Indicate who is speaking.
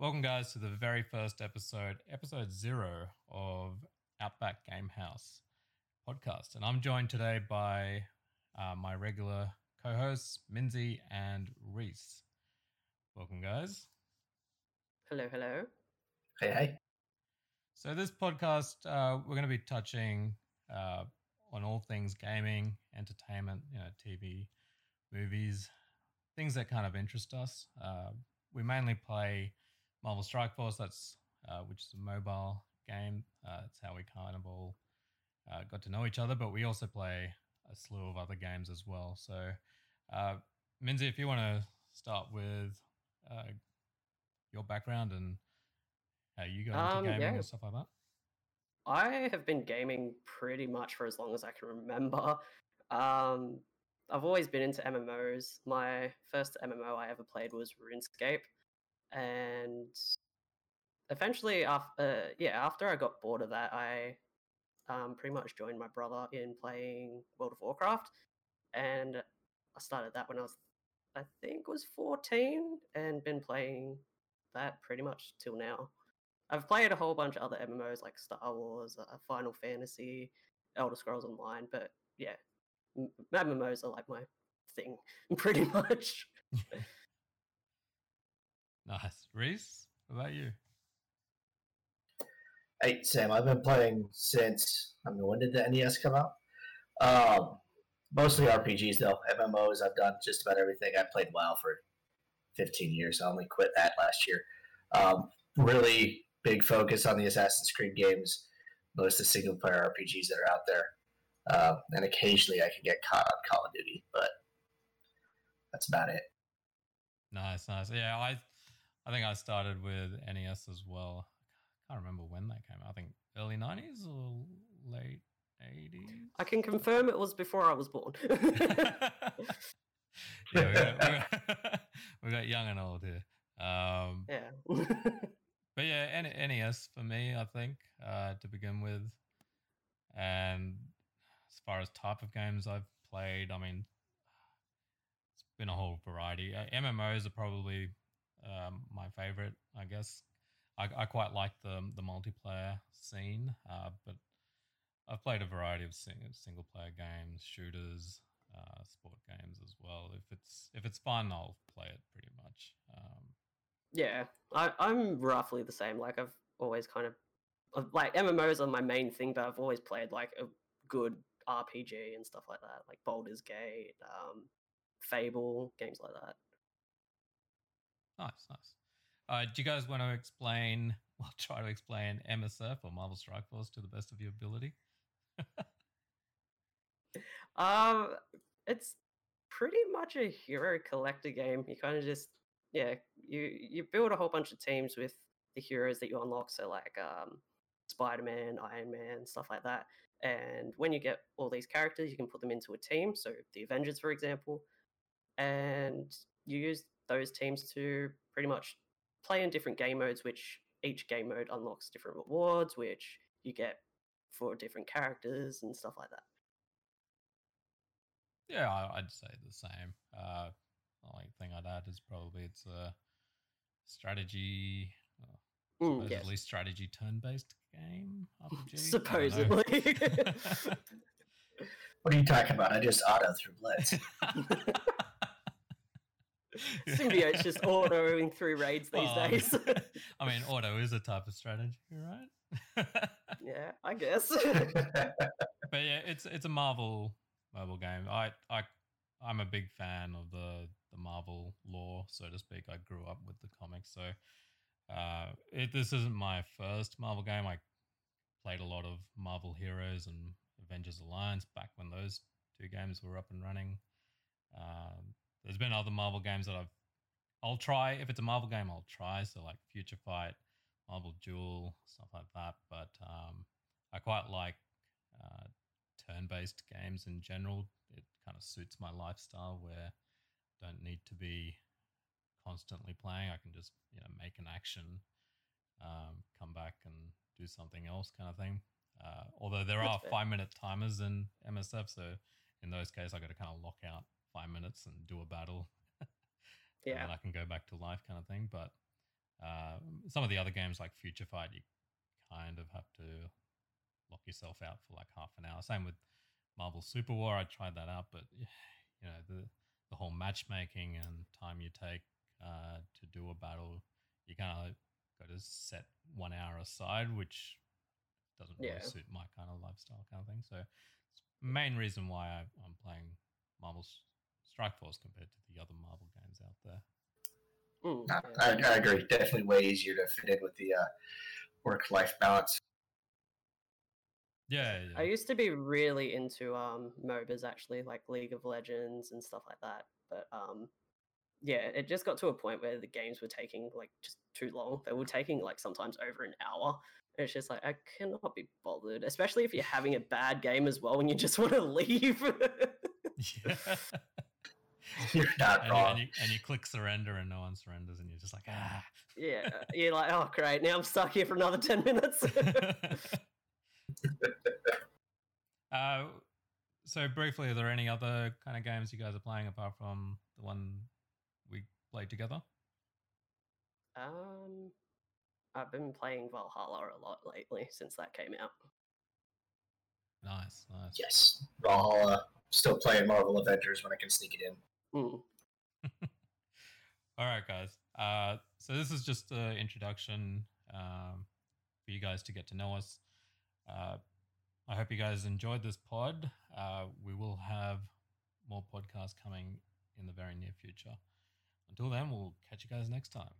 Speaker 1: Welcome, guys, to the very first episode, episode zero of Outback Game House podcast. And I'm joined today by uh, my regular co hosts, Minzy and Reese. Welcome, guys.
Speaker 2: Hello, hello.
Speaker 3: Hey, hey.
Speaker 1: So, this podcast, uh, we're going to be touching uh, on all things gaming, entertainment, you know, TV, movies, things that kind of interest us. Uh, we mainly play Marvel Strike Force, that's uh, which is a mobile game. Uh, that's how we kind of all uh, got to know each other. But we also play a slew of other games as well. So, uh, Minzy, if you want to start with uh, your background and how you got into
Speaker 2: Um,
Speaker 1: gaming
Speaker 2: yeah.
Speaker 1: and stuff like that.
Speaker 2: I have been gaming pretty much for as long as I can remember. Um, I've always been into MMOs. My first MMO I ever played was RuneScape, and eventually, after uh, yeah, after I got bored of that, I um, pretty much joined my brother in playing World of Warcraft, and I started that when I was, I think, was fourteen, and been playing that pretty much till now. I've played a whole bunch of other MMOs like Star Wars, uh, Final Fantasy, Elder Scrolls Online, but yeah, m- MMOs are like my thing pretty much.
Speaker 1: Nice. Reese, what about you?
Speaker 3: Hey, Sam, I've been playing since, I mean, when did the NES come out? Um, mostly RPGs, though. MMOs, I've done just about everything. I played WoW for 15 years. I only quit that last year. Um, really big focus on the Assassin's Creed games, most of the single player RPGs that are out there. Uh, and occasionally I can get caught on Call of Duty, but that's about it.
Speaker 1: Nice, nice. Yeah, I I think I started with NES as well. I can't remember when that came out. I think early 90s or late 80s.
Speaker 2: I can confirm it was before I was born.
Speaker 1: yeah, we got, we, got, we got young and old here. Um,
Speaker 2: yeah.
Speaker 1: but yeah, N- NES for me, I think, uh, to begin with. And as far as type of games I've played, I mean, it's been a whole variety. Uh, MMOs are probably um, my favorite, I guess. I, I quite like the the multiplayer scene, uh, but I've played a variety of sing- single player games, shooters, uh, sport games as well. If it's if it's fun, I'll play it pretty much. Um,
Speaker 2: yeah, I, I'm roughly the same. Like I've always kind of like MMOs are my main thing, but I've always played like a good RPG and stuff like that, like Baldur's Gate, um, Fable, games like that.
Speaker 1: Nice, nice. Uh, do you guys want to explain, well, try to explain MSF or Marvel Strike Force to the best of your ability?
Speaker 2: Um, it's pretty much a hero collector game. You kind of just yeah, you you build a whole bunch of teams with the heroes that you unlock. So like um, Spider Man, Iron Man, stuff like that. And when you get all these characters, you can put them into a team. So the Avengers, for example, and you use those teams to pretty much play in different game modes, which each game mode unlocks different rewards, which you get for different characters and stuff like that.
Speaker 1: Yeah, I, I'd say the same. Uh, the only thing I'd add is probably it's a strategy, uh,
Speaker 2: Mm, yes.
Speaker 1: strategy turn-based game RPG. I don't know.
Speaker 2: Supposedly.
Speaker 3: What are you talking about? I just auto through Blitz.
Speaker 2: Symbiote's just autoing through raids these days.
Speaker 1: I mean, auto is a type of strategy, right?
Speaker 2: yeah, I guess.
Speaker 1: but yeah, it's it's a Marvel mobile game. I I I'm a big fan of the the Marvel lore, so to speak. I grew up with the comics, so uh, it, this isn't my first Marvel game. I played a lot of Marvel Heroes and Avengers Alliance back when those two games were up and running. Um, there's been other Marvel games that I've I'll try if it's a Marvel game. I'll try so like Future Fight, Marvel Duel, stuff like that. But um, I quite like uh, turn-based games in general. It kind of suits my lifestyle where I don't need to be constantly playing. I can just you know make an action, um, come back and do something else, kind of thing. Uh, although there
Speaker 2: That's
Speaker 1: are
Speaker 2: fair.
Speaker 1: five-minute timers in MSF, so in those cases I got to kind of lock out five minutes and do a battle, and
Speaker 2: yeah.
Speaker 1: then I can go back to life, kind of thing. But uh, some of the other games like Future Fight, you kind of have to lock yourself out for like half an hour. Same with Marvel Super War. I tried that out, but you know the the whole matchmaking and time you take uh, to do a battle, you kind of got to set one hour aside, which doesn't really
Speaker 2: Yeah.
Speaker 1: suit my kind of lifestyle kind of thing. So main reason why I, I'm playing Marvel Strike Force compared to the other Marvel games out there.
Speaker 2: Mm, yeah.
Speaker 3: I, I agree. Definitely way easier to fit in with the uh, work-life balance.
Speaker 1: Yeah, yeah.
Speaker 2: I used to be really into um MOBAs actually, like League of Legends and stuff like that. But um yeah, it just got to a point where the games were taking like just too long. They were taking like sometimes over an hour. And It's just like I cannot be bothered, especially if you're having a bad game as well and you just want to leave.
Speaker 1: yeah.
Speaker 3: You're not
Speaker 1: and, you,
Speaker 3: wrong.
Speaker 1: and, you, and you click surrender and no one surrenders and you're just like ah
Speaker 2: yeah, you're like, oh great, now I'm stuck here for another ten minutes.
Speaker 1: uh, so briefly are there any other kind of games you guys are playing apart from the one we played together
Speaker 2: um, I've been playing Valhalla a lot lately since that came out.
Speaker 1: nice nice
Speaker 3: Yes, Valhalla. Still playing Marvel Avengers when I can sneak it in.
Speaker 2: Mm.
Speaker 1: all right guys. Uh, so this is just an introduction um, for you guys to get to know us. Uh, i hope you guys enjoyed this pod. Uh, we will have more podcasts coming in the very near future. Until then we'll catch you guys next time